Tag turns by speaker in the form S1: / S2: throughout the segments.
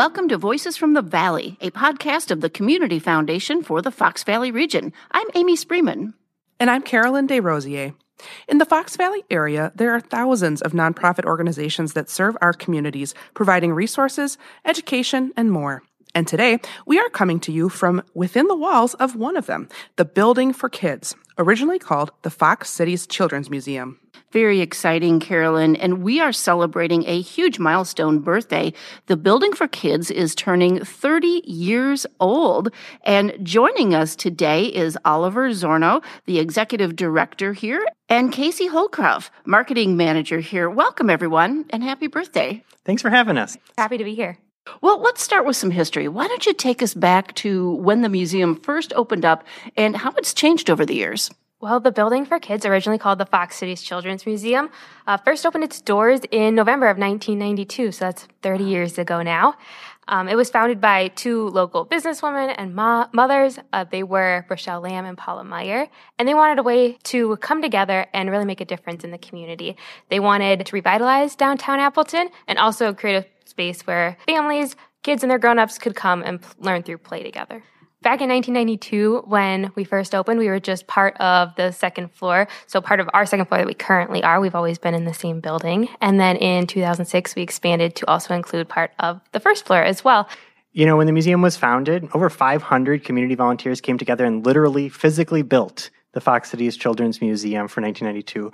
S1: welcome to Voices from the Valley, a podcast of the Community Foundation for the Fox Valley region. I'm Amy Spreeman.
S2: And I'm Carolyn DesRosiers. In the Fox Valley area, there are thousands of nonprofit organizations that serve our communities, providing resources, education, and more. And today, we are coming to you from within the walls of one of them, the Building for Kids, originally called the Fox Cities Children's Museum.
S1: Very exciting, Carolyn. And we are celebrating a huge milestone birthday. The Building for Kids is turning 30 years old. And joining us today is Oliver Zornow, the executive director here, and Casey Holcroft, marketing manager here. Welcome, everyone, and happy birthday.
S3: Thanks for having us.
S4: Happy to be here.
S1: Well, let's start with some history. Why don't you take us back to when the museum first opened up and how it's changed over the years?
S4: Well, the building for kids, originally called the Fox Cities Children's Museum, uh, first opened its doors in November of 1992, so that's 30 years ago now. Um, it was founded by two local businesswomen and mo- mothers. Uh, they were Rochelle Lamb and Paula Meyer, and they wanted a way to come together and really make a difference in the community. They wanted to revitalize downtown Appleton and also create a space where families, kids, and their grown-ups could come and p- learn through play together. Back in 1992, when we first opened, we were just part of the second floor. So part of our second floor that we currently are, we've always been in the same building. And then in 2006, we expanded to also include part of the first floor as well.
S3: You know, when the museum was founded, over 500 community volunteers came together and literally physically built the Fox Cities Children's Museum for 1992.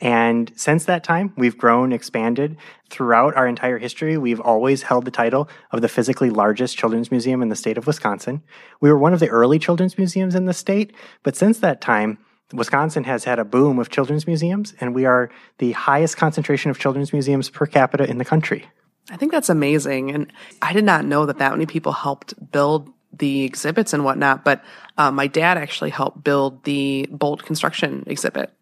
S3: And since that time, we've grown, expanded. Throughout our entire history, we've always held the title of the physically largest children's museum in the state of Wisconsin. We were one of the early children's museums in the state, but since that time, Wisconsin has had a boom of children's museums, and we are the highest concentration of children's museums per capita in the country.
S2: I think that's amazing. And I did not know that that many people helped build the exhibits and whatnot, but uh, my dad actually helped build the Bolt construction exhibit.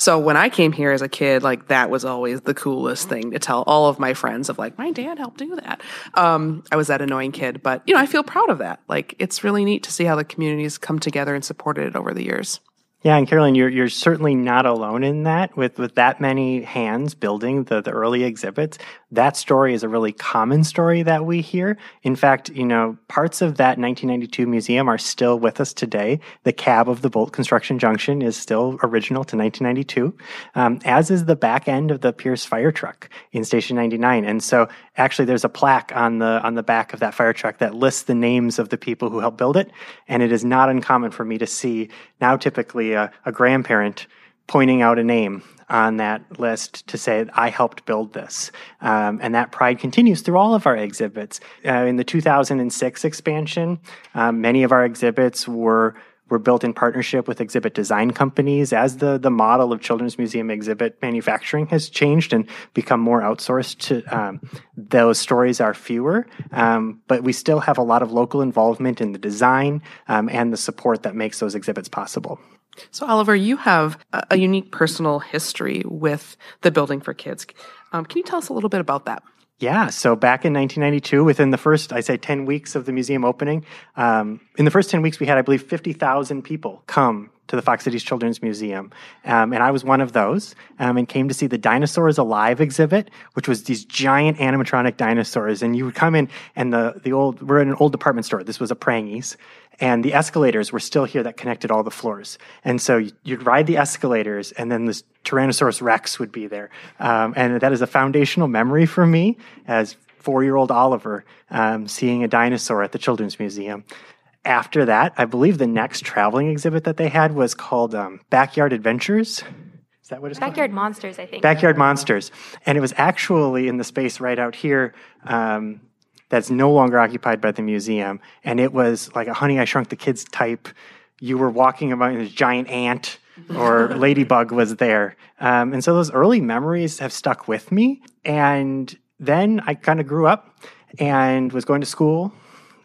S2: So when I came here as a kid, like that was always the coolest thing to tell all of my friends of like, my dad helped do that. Um, I was that annoying kid, but you know, I feel proud of that. Like it's really neat to see how the communities come together and supported it over the years.
S3: Yeah, and Carolyn, you're you're certainly not alone in that. With with that many hands building the the early exhibits, that story is a really common story that we hear. In fact, you know, parts of that 1992 museum are still with us today. The cab of the Bolt Construction Junction is still original to 1992, um, as is the back end of the Pierce fire truck in Station 99. And so, actually, there's a plaque on the on the back of that fire truck that lists the names of the people who helped build it. And it is not uncommon for me to see now, typically a, a grandparent pointing out a name on that list to say, I helped build this. Um, and that pride continues through all of our exhibits. Uh, in the 2006 expansion, um, many of our exhibits were were built in partnership with exhibit design companies as the, the model of children's museum exhibit manufacturing has changed and become more outsourced to um, those stories are fewer um, but we still have a lot of local involvement in the design um, and the support that makes those exhibits possible
S2: so, Oliver, you have a, unique personal history with the Building for Kids. Um, can you tell us a little bit about that?
S3: Yeah, so back in 1992, within the first, I say, 10 weeks of the museum opening, um, in the first 10 weeks, we had, I believe, 50,000 people come to the Fox Cities Children's Museum. Um, and I was one of those um, and came to see the Dinosaurs Alive exhibit, which was these giant animatronic dinosaurs. And you would come in and the, the old, we're in an old department store. This was a Prange's. And the escalators were still here that connected all the floors. And so you'd ride the escalators and then this Tyrannosaurus Rex would be there. Um, and that is a foundational memory for me as four year old Oliver um, seeing a dinosaur at the Children's Museum after that, I believe the next traveling exhibit that they had was called um, Backyard Adventures. Is that what it's
S4: Backyard
S3: called?
S4: Monsters, I think.
S3: Backyard Monsters. And it was actually in the space right out here um, that's no longer occupied by the museum. And it was like a Honey, I Shrunk the Kids type. You were walking about this giant ant or ladybug was there. Um, and so those early memories have stuck with me. And then I kind of grew up and was going to school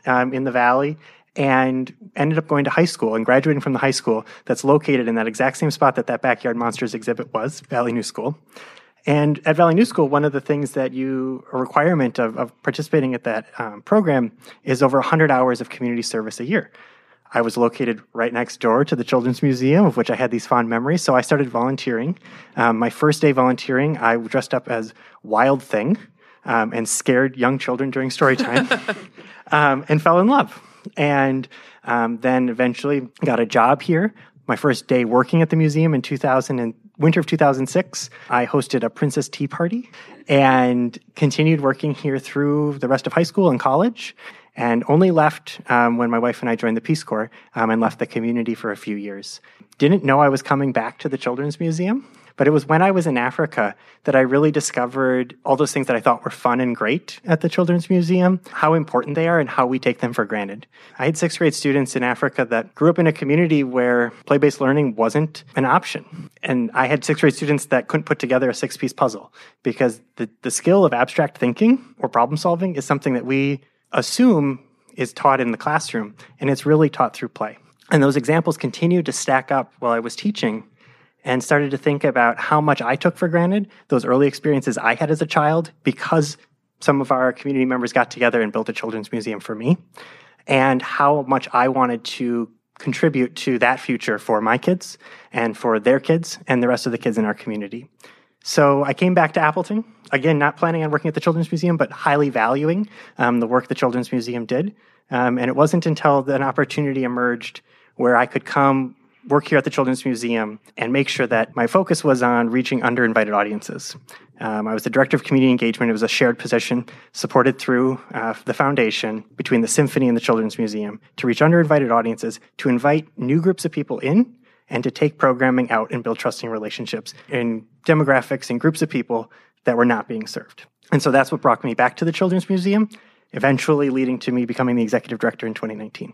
S3: um, in the valley and ended up going to high school and graduating from the high school that's located in that exact same spot that that Backyard Monsters exhibit was, Valley New School. And at Valley New School, one of the things that you, a requirement of, of participating at that um, program is over 100 hours of community service a year. I was located right next door to the Children's Museum, of which I had these fond memories. So I started volunteering. Um, my first day volunteering, I dressed up as Wild Thing, um, and scared young children during story time um, and fell in love. And um, then eventually got a job here. My first day working at the museum in 2000 and winter of 2006, I hosted a Princess Tea Party and continued working here through the rest of high school and college and only left um, when my wife and I joined the Peace Corps um, and left the community for a few years. Didn't know I was coming back to the Children's Museum, but it was when I was in Africa that I really discovered all those things that I thought were fun and great at the Children's Museum, how important they are, and how we take them for granted. I had sixth grade students in Africa that grew up in a community where play based learning wasn't an option. And I had sixth grade students that couldn't put together a six piece puzzle because the, the skill of abstract thinking or problem solving is something that we assume is taught in the classroom, and it's really taught through play. And those examples continued to stack up while I was teaching and started to think about how much I took for granted those early experiences I had as a child because some of our community members got together and built a children's museum for me, and how much I wanted to contribute to that future for my kids and for their kids and the rest of the kids in our community. So I came back to Appleton, again, not planning on working at the Children's Museum, but highly valuing um, the work the Children's Museum did. Um, and it wasn't until an opportunity emerged where I could come work here at the Children's Museum and make sure that my focus was on reaching underinvited audiences. Um, I was the director of community engagement. It was a shared position supported through uh, the foundation between the Symphony and the Children's Museum to reach underinvited audiences, to invite new groups of people in, and to take programming out and build trusting relationships in demographics and groups of people that were not being served. And so that's what brought me back to the Children's Museum, eventually leading to me becoming the executive director in 2019.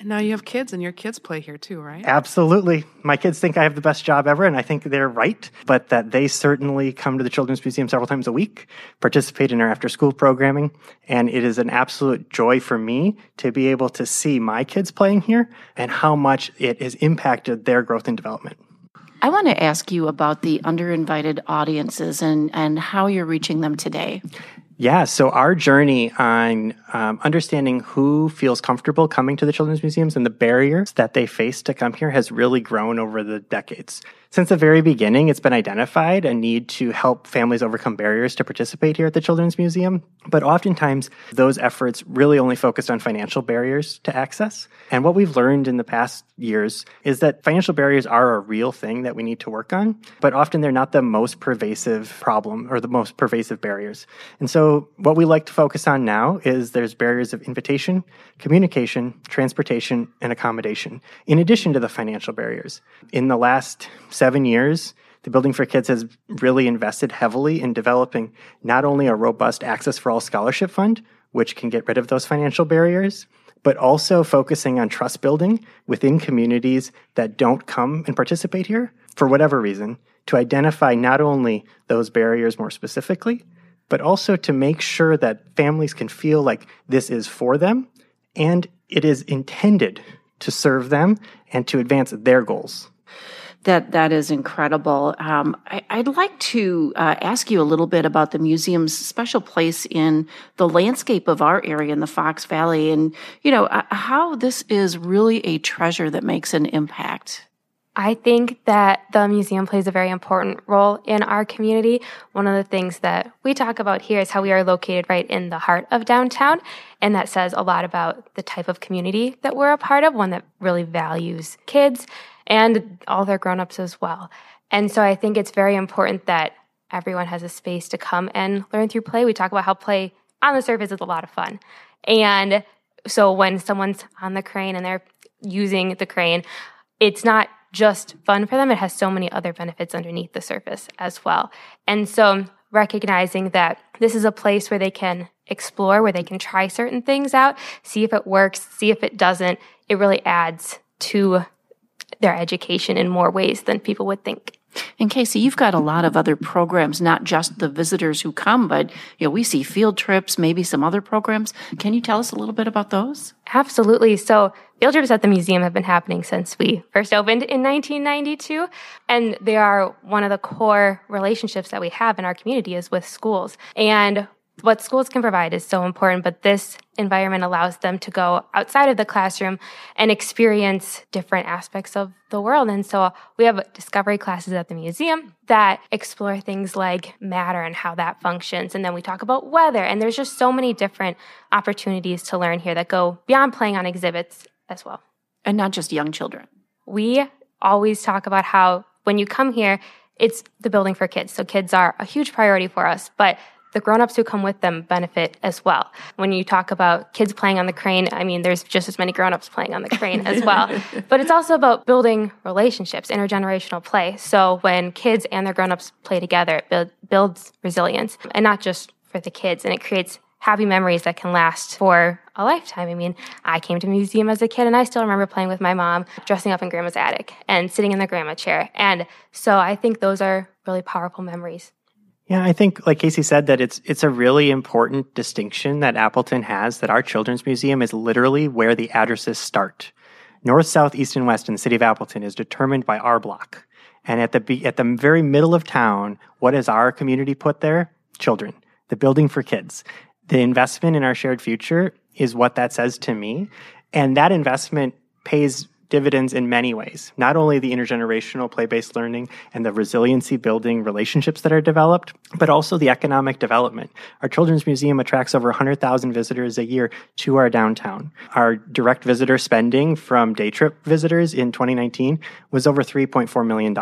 S2: And now you have kids, and your kids play here too, right?
S3: Absolutely. My kids think I have the best job ever, and I think they're right, but that they certainly come to the Children's Museum several times a week, participate in our after school programming, and it is an absolute joy for me to be able to see my kids playing here and how much it has impacted their growth and development.
S1: I want to ask you about the underinvited audiences and, and how you're reaching them today.
S3: Yeah, so our journey on um, understanding who feels comfortable coming to the children's museums and the barriers that they face to come here has really grown over the decades. Since the very beginning, it's been identified a need to help families overcome barriers to participate here at the Children's Museum. But oftentimes, those efforts really only focused on financial barriers to access. And what we've learned in the past years is that financial barriers are a real thing that we need to work on, but often they're not the most pervasive problem or the most pervasive barriers. And so, what we like to focus on now is there's barriers of invitation, communication, transportation, and accommodation, in addition to the financial barriers. In the last seven years, the Building for Kids has really invested heavily in developing not only a robust Access for All scholarship fund, which can get rid of those financial barriers, but also focusing on trust building within communities that don't come and participate here for whatever reason, to identify not only those barriers more specifically, but also to make sure that families can feel like this is for them and it is intended to serve them and to advance their goals
S1: that that is incredible. Um, I, would like to uh, ask you a little bit about the museum's special place in the landscape of our area in the Fox Valley, and you know uh, how this is really a treasure that makes an impact.
S4: I think that the museum plays a very important role in our community. One of the things that we talk about here is how we are located right in the heart of downtown. And that says a lot about the type of community that we're a part of, one that really values kids and all their grown-ups as well. And so I think it's very important that everyone has a space to come and learn through play. We talk about how play on the surface is a lot of fun. And so when someone's on the crane and they're using the crane, it's not just fun for them, it has so many other benefits underneath the surface as well. And so recognizing that this is a place where they can explore, where they can try certain things out, see if it works, see if it doesn't, it really adds to their education in more ways than people would think.
S1: And Casey, you've got a lot of other programs, not just the visitors who come, but you know, we see field trips, maybe some other programs. Can you tell us a little bit about those?
S4: Absolutely. So field trips at the museum have been happening since we first opened in 1992. And they are one of the core relationships that we have in our community is with schools. And what schools can provide is so important, but this environment allows them to go outside of the classroom and experience different aspects of the world. And so we have discovery classes at the museum that explore things like matter and how that functions. And then we talk about weather. And there's just so many different opportunities to learn here that go beyond playing on exhibits as well.
S1: And not just young children.
S4: We always talk about how when you come here, it's the building for kids. So kids are a huge priority for us, but the grown-ups who come with them benefit as well. When you talk about kids playing on the crane, I mean there's just as many grown-ups playing on the crane as well. But it's also about building relationships, intergenerational play. So when kids and their grown-ups play together, it build, builds resilience and not just for the kids and it creates happy memories that can last for a lifetime. I mean, I came to a museum as a kid and I still remember playing with my mom, dressing up in grandma's attic and sitting in the grandma chair. And so I think those are really powerful memories.
S3: Yeah, I think, like Casey said, that it's it's a really important distinction that Appleton has. That our children's museum is literally where the addresses start. North, south, east, and west in the city of Appleton is determined by our block. And at the at the very middle of town, what has our community put there? Children. The building for kids. The investment in our shared future is what that says to me. And that investment pays dividends in many ways. Not only the intergenerational play based learning and the resiliency building relationships that are developed, but also the economic development. Our Children's Museum attracts over 100,000 visitors a year to our downtown. Our direct visitor spending from day trip visitors in 2019 was over $3.4 million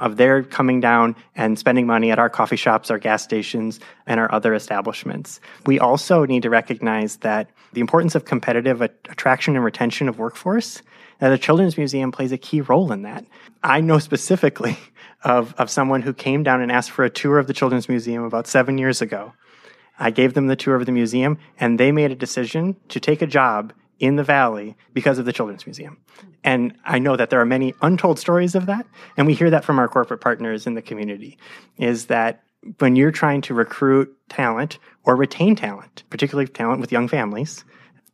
S3: of their coming down and spending money at our coffee shops, our gas stations, and our other establishments. We also need to recognize that the importance of competitive attraction and retention of workforce now, the Children's Museum plays a key role in that. I know specifically of, of someone who came down and asked for a tour of the Children's Museum about seven years ago. I gave them the tour of the museum, and they made a decision to take a job in the valley because of the Children's Museum. And I know that there are many untold stories of that, and we hear that from our corporate partners in the community, is that when you're trying to recruit talent or retain talent, particularly talent with young families,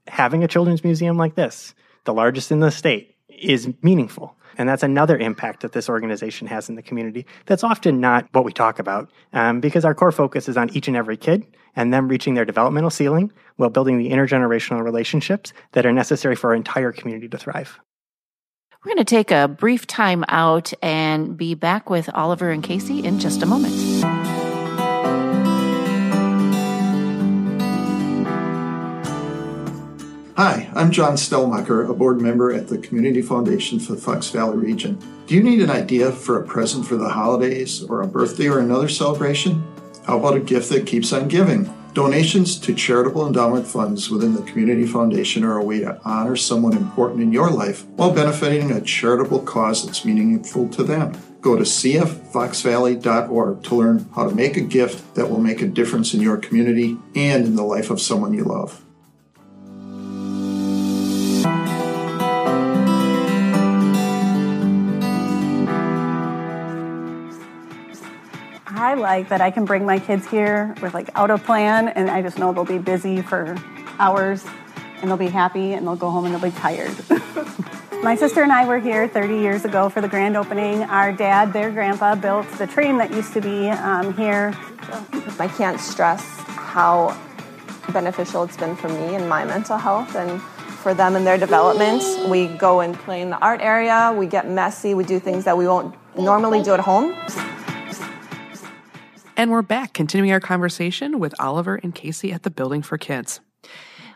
S3: having a children's museum like this the largest in the state, is meaningful. And that's another impact that this organization has in the community that's often not what we talk about um, because our core focus is on each and every kid and them reaching their developmental ceiling while building the intergenerational relationships that are necessary for our entire community to thrive.
S1: We're going to take a brief time out and be back with Oliver and Casey in just a moment.
S5: Hi, I'm John Stellmacher, a board member at the Community Foundation for the Fox Valley region. Do you need an idea for a present for the holidays or a birthday or another celebration? How about a gift that keeps on giving? Donations to charitable endowment funds within the Community Foundation are a way to honor someone important in your life while benefiting a charitable cause that's meaningful to them. Go to cffoxvalley.org to learn how to make a gift that will make a difference in your community and in the life of someone you love.
S6: I like that I can bring my kids here with like out of plan and I just know they'll be busy for hours and they'll be happy and they'll go home and they'll be tired. my sister and I were here 30 years ago for the grand opening. Our dad, their grandpa, built the train that used to be um, here.
S7: I can't stress how beneficial it's been for me and my mental health and for them and their development. We go and play in the art area, we get messy, we do things that we won't normally do at home.
S2: And we're back, continuing our conversation with Oliver and Casey at the Building for Kids.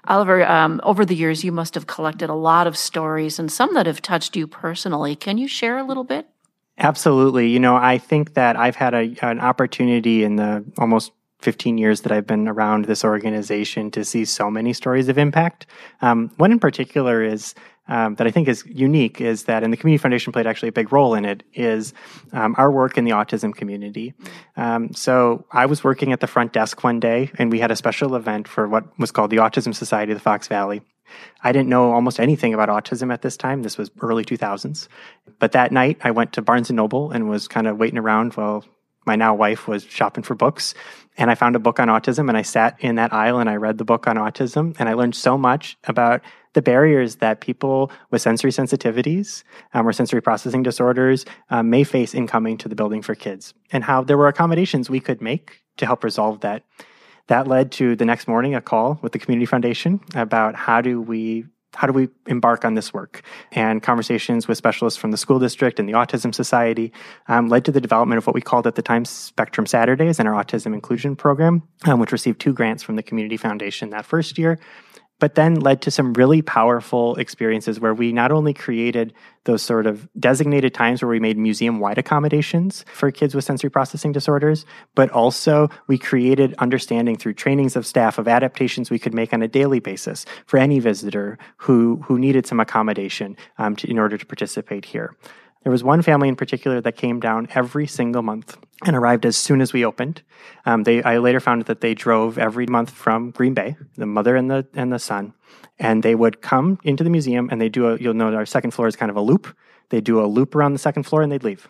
S1: Oliver, um, over the years, you must have collected a lot of stories and some that have touched you personally. Can you share a little bit?
S3: Absolutely. You know, I think that I've had a, an opportunity in the almost 15 years that I've been around this organization to see so many stories of impact. Um, one in particular is um, that I think is unique is that, and the Community Foundation played actually a big role in it, is um, our work in the autism community. Um, so I was working at the front desk one day, and we had a special event for what was called the Autism Society of the Fox Valley. I didn't know almost anything about autism at this time. This was early 2000s. But that night, I went to Barnes and Noble and was kind of waiting around while my now wife was shopping for books and I found a book on autism and I sat in that aisle and I read the book on autism and I learned so much about the barriers that people with sensory sensitivities um, or sensory processing disorders um, may face in coming to the building for kids and how there were accommodations we could make to help resolve that. That led to the next morning a call with the Community Foundation about how do we how do we embark on this work? And conversations with specialists from the school district and the Autism Society um, led to the development of what we called at the time Spectrum Saturdays and our Autism Inclusion Program, um, which received two grants from the Community Foundation that first year but then led to some really powerful experiences where we not only created those sort of designated times where we made museum wide accommodations for kids with sensory processing disorders, but also we created understanding through trainings of staff of adaptations we could make on a daily basis for any visitor who, who needed some accommodation um, to, in order to participate here. There was one family in particular that came down every single month and arrived as soon as we opened. Um, they, I later found that they drove every month from Green Bay, the mother and the and the son, and they would come into the museum and they do a. You'll know our second floor is kind of a loop. They do a loop around the second floor and they'd leave.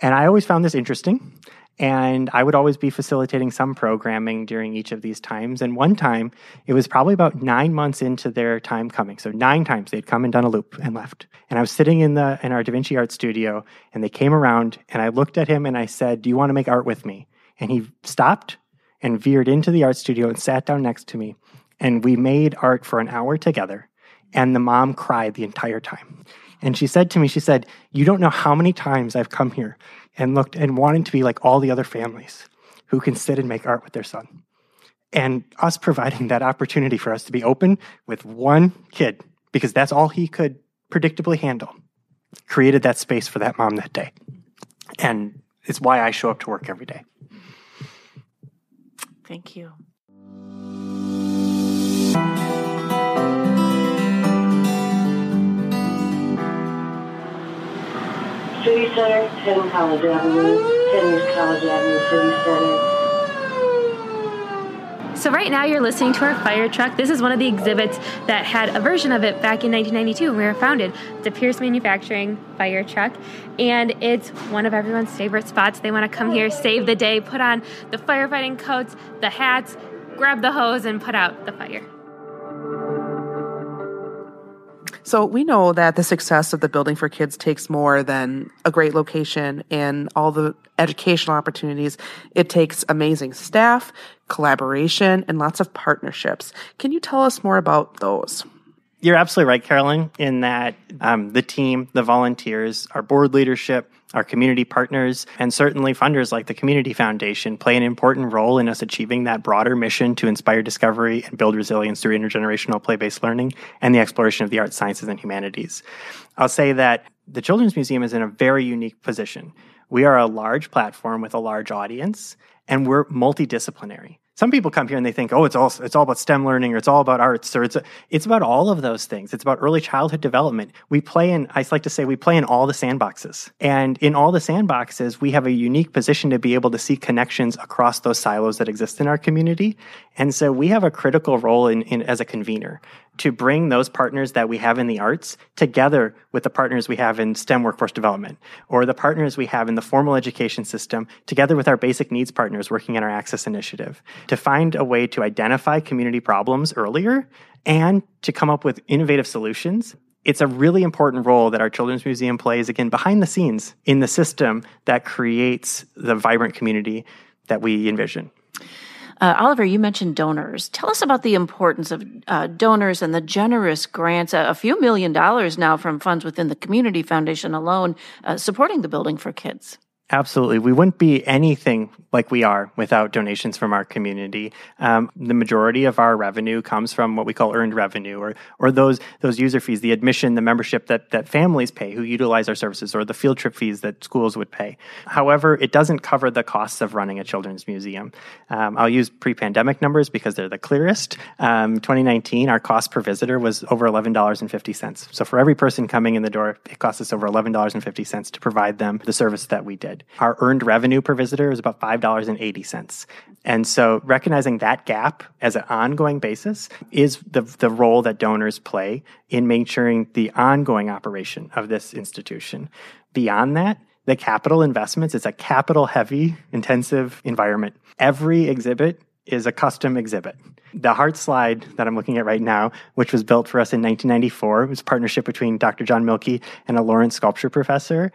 S3: And I always found this interesting and I would always be facilitating some programming during each of these times. And one time, it was probably about nine months into their time coming. So nine times they'd come and done a loop and left. And I was sitting in the in our Da Vinci art studio, and they came around, and I looked at him and I said, "Do you want to make art with me?" And he stopped and veered into the art studio and sat down next to me, and we made art for an hour together. And the mom cried the entire time. And she said to me, she said, You don't know how many times I've come here and looked and wanted to be like all the other families who can sit and make art with their son. And us providing that opportunity for us to be open with one kid, because that's all he could predictably handle, created that space for that mom that day. And it's why I show up to work every day.
S1: Thank you.
S8: Center, 10 College Avenue, 10 East College Avenue, City Center.
S4: So right now you're listening to our fire truck. This is one of the exhibits that had a version of it back in 1992 when we were founded. It's a Pierce Manufacturing fire truck, and it's one of everyone's favorite spots. They want to come here, save the day, put on the firefighting coats, the hats, grab the hose, and put out the fire.
S2: So we know that the success of the building for kids takes more than a great location and all the educational opportunities. It takes amazing staff, collaboration, and lots of partnerships. Can you tell us more about those?
S3: You're absolutely right, Carolyn, in that um, the team, the volunteers, our board leadership, our community partners, and certainly funders like the Community Foundation play an important role in us achieving that broader mission to inspire discovery and build resilience through intergenerational play based learning and the exploration of the arts, sciences, and humanities. I'll say that the Children's Museum is in a very unique position. We are a large platform with a large audience, and we're multidisciplinary some people come here and they think, oh, it's all it's all about STEM learning or it's all about arts or it's it's about all of those things. It's about early childhood development. We play in I like to say we play in all the sandboxes. And in all the sandboxes, we have a unique position to be able to see connections across those silos that exist in our community. And so we have a critical role in, in as a convener to bring those partners that we have in the arts together with the partners we have in STEM workforce development or the partners we have in the formal education system together with our basic needs partners working in our access initiative to find a way to identify community problems earlier and to come up with innovative solutions. It's a really important role that our children's museum plays again behind the scenes in the system that creates the vibrant community that we envision
S1: uh, Oliver, you mentioned donors. Tell us about the importance of uh, donors and the generous grants, a, few million dollars now from funds within the Community Foundation alone, uh, supporting the building for kids.
S3: Absolutely. We wouldn't be anything like we are without donations from our community. Um, the majority of our revenue comes from what we call earned revenue or, or those, those user fees, the admission, the membership that, that families pay who utilize our services or the field trip fees that schools would pay. However, it doesn't cover the costs of running a children's museum. Um, I'll use pre-pandemic numbers because they're the clearest. Um, 2019, our cost per visitor was over $11.50. So for every person coming in the door, it cost us over $11.50 to provide them the service that we did. Our earned revenue per visitor is about $5.80. And so recognizing that gap as an ongoing basis is the, the role that donors play in making the ongoing operation of this institution. Beyond that, the capital investments, it's a capital heavy, intensive environment. Every exhibit is a custom exhibit. The heart slide that I'm looking at right now, which was built for us in 1994, was a partnership between Dr. John Milkey and a Lawrence sculpture professor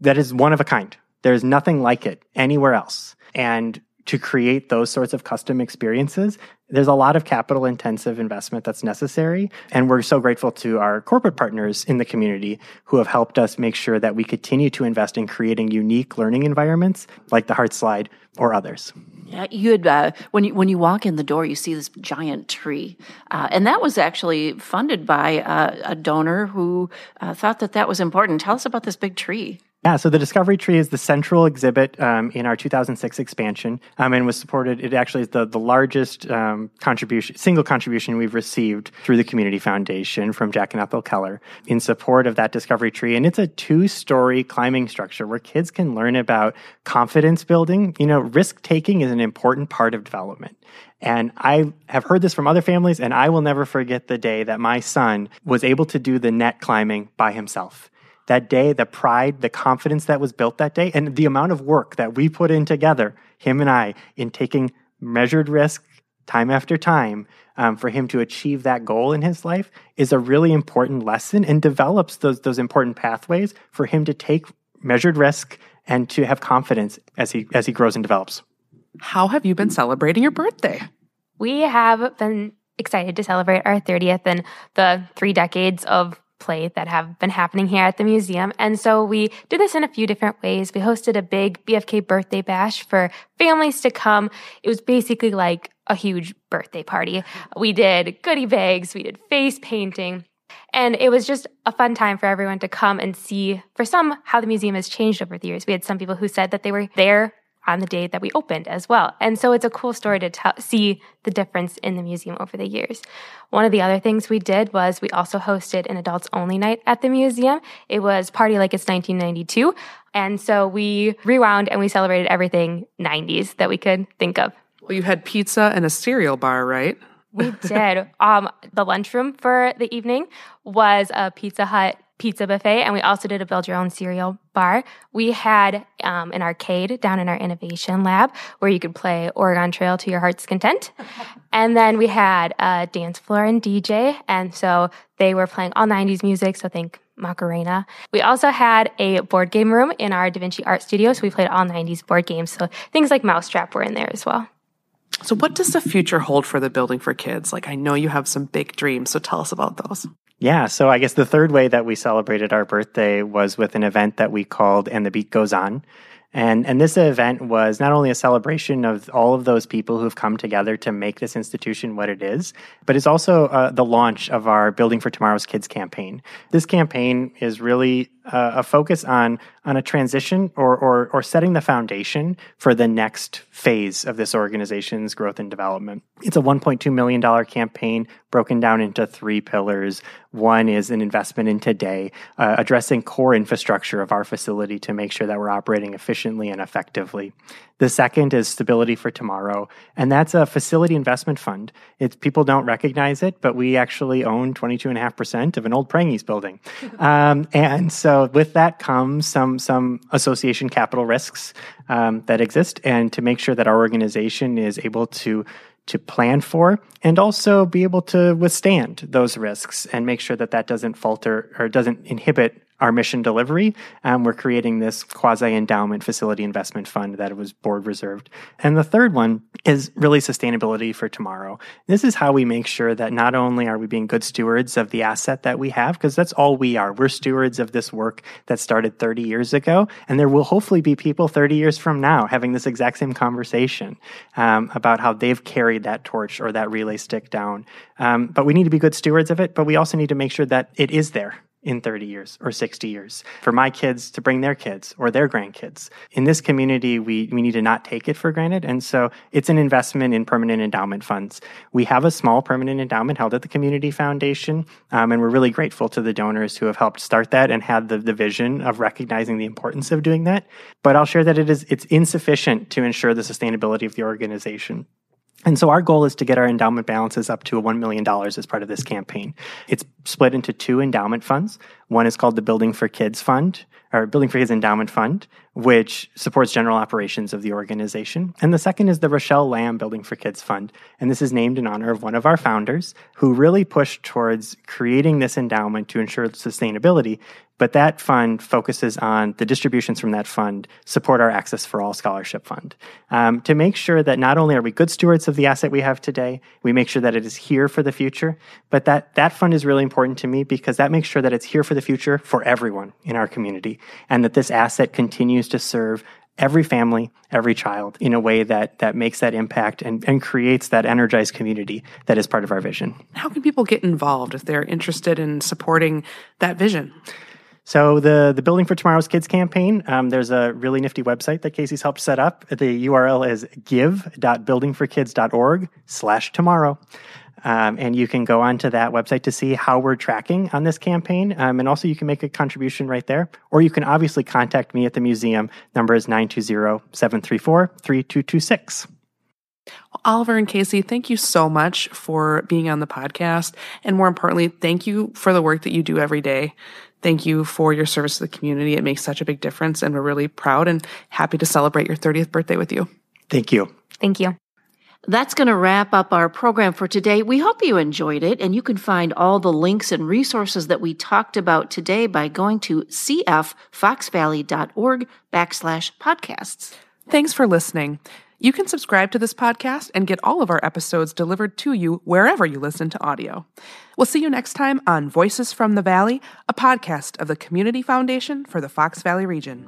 S3: that is one of a kind. There's nothing like it anywhere else. And to create those sorts of custom experiences, there's a lot of capital intensive investment that's necessary. And we're so grateful to our corporate partners in the community who have helped us make sure that we continue to invest in creating unique learning environments like the Heart Slide or others.
S1: Yeah, you had uh, when you when you walk in the door, you see this giant tree, uh, and that was actually funded by uh, a donor who uh, thought that that was important. Tell us about this big tree.
S3: Yeah, so the Discovery Tree is the central exhibit um, in our 2006 expansion, um, and was supported. It actually is the the largest um, contribution, single contribution we've received through the Community Foundation from Jack and Ethel Keller in support of that Discovery Tree. And it's a two story climbing structure where kids can learn about confidence building. You know, risk taking is an important part of development. And I have heard this from other families, and I will never forget the day that my son was able to do the net climbing by himself that day, the pride, the confidence that was built that day, and the amount of work that we put in together, him and I, in taking measured risk time after time um, for him to achieve that goal in his life is a really important lesson and develops those, those important pathways for him to take measured risk and to have confidence as he as he grows and develops.
S2: How have you been celebrating your birthday?
S4: We have been excited to celebrate our 30th and the three decades of play that have been happening here at the museum. And so we did this in a few different ways. We hosted a big BFK birthday bash for families to come. It was basically like a huge birthday party. We did goodie bags, we did face painting. And it was just a fun time for everyone to come and see, for some, how the museum has changed over the years. We had some people who said that they were there on the day that we opened as well. And so it's a cool story to t- see the difference in the museum over the years. One of the other things we did was we also hosted an adults only night at the museum. It was Party Like It's 1992. And so we rewound and we celebrated everything 90s that we could think of.
S2: Well, you had pizza and a cereal bar, right?
S4: We did. um, the lunchroom for the evening was a Pizza Hut pizza buffet, and we also did a build your own cereal bar. We had um, an arcade down in our innovation lab where you could play Oregon Trail to your heart's content. and then we had a dance floor and DJ, and so they were playing all 90s music, so think Macarena. We also had a board game room in our Da Vinci Art Studio, so we played all 90s board games. So things like Mousetrap were in there as well.
S2: So, what does the future hold for the building for kids? Like, I know you have some big dreams, so tell us about those.
S3: Yeah, so I guess the third way that we celebrated our birthday was with an event that we called And the Beat Goes On. And, and this event was not only a celebration of all of those people who've come together to make this institution what it is, but it's also uh, the launch of our Building for Tomorrow's Kids campaign. This campaign is really uh, a focus on on a transition or, or or setting the foundation for the next phase of this organization's growth and development. It's a 1.2 million dollar campaign broken down into three pillars. One is an investment in today, uh, addressing core infrastructure of our facility to make sure that we're operating efficiently and effectively. The second is Stability for Tomorrow, and that's a facility investment fund. It's people don't recognize it, but we actually own 22.5% of an old Prange's building. Um, and so with that comes some, some association capital risks um, that exist, and to make sure that our organization is able to to plan for and also be able to withstand those risks and make sure that that doesn't falter or doesn't inhibit our mission delivery. Um, we're creating this quasi endowment facility investment fund that was board reserved. And the third one is really sustainability for tomorrow. This is how we make sure that not only are we being good stewards of the asset that we have, because that's all we are. We're stewards of this work that started 30 years ago. And there will hopefully be people 30 years from now having this exact same conversation um, about how they've carried that torch or that relay stick down. Um, but we need to be good stewards of it, but we also need to make sure that it is there in 30 years or 60 years for my kids to bring their kids or their grandkids. In this community, we, we need to not take it for granted. And so it's an investment in permanent endowment funds. We have a small permanent endowment held at the Community Foundation, um, and we're really grateful to the donors who have helped start that and had the, the vision of recognizing the importance of doing that. But I'll share that it is it's insufficient to ensure the sustainability of the organization. And so our goal is to get our endowment balances up to $1 million as part of this campaign. It's split into two endowment funds. One is called the Building for Kids Fund, or Building for Kids Endowment Fund, which supports general operations of the organization. And the second is the Rochelle Lamb Building for Kids Fund. And this is named in honor of one of our founders who really pushed towards creating this endowment to ensure sustainability. But that fund focuses on the distributions from that fund support our Access for All Scholarship Fund um, to make sure that not only are we good stewards of the asset we have today, we make sure that it is here for the future, but that that fund is really important to me because that makes sure that it's here for the future for everyone in our community and that this asset continues to serve every family, every child in a way that that makes that impact and, and creates that energized community that is part of our vision.
S2: How can people get involved if they're interested in supporting that vision?
S3: So the the Building for Tomorrow's Kids campaign, um, there's a really nifty website that Casey's helped set up. The URL is give.buildingforkids.org slash tomorrow. Um, and you can go onto that website to see how we're tracking on this campaign. Um, and also, you can make a contribution right there. Or you can obviously contact me at the museum. Number is 920 734 3226.
S2: Oliver and Casey, thank you so much for being on the podcast. And more importantly, thank you for the work that you do every day. Thank you for your service to the community. It makes such a big difference, and we're really proud and happy to celebrate your 30th birthday with you.
S3: Thank you.
S4: Thank you.
S1: That's going to wrap up our program for today. We hope you enjoyed it, and you can find all the links and resources that we talked about today by going to cffoxvalley.org backslash podcasts.
S2: Thanks for listening. You can subscribe to this podcast and get all of our episodes delivered to you wherever you listen to audio. We'll see you next time on Voices from the Valley, a podcast of the Community Foundation for the Fox Valley region.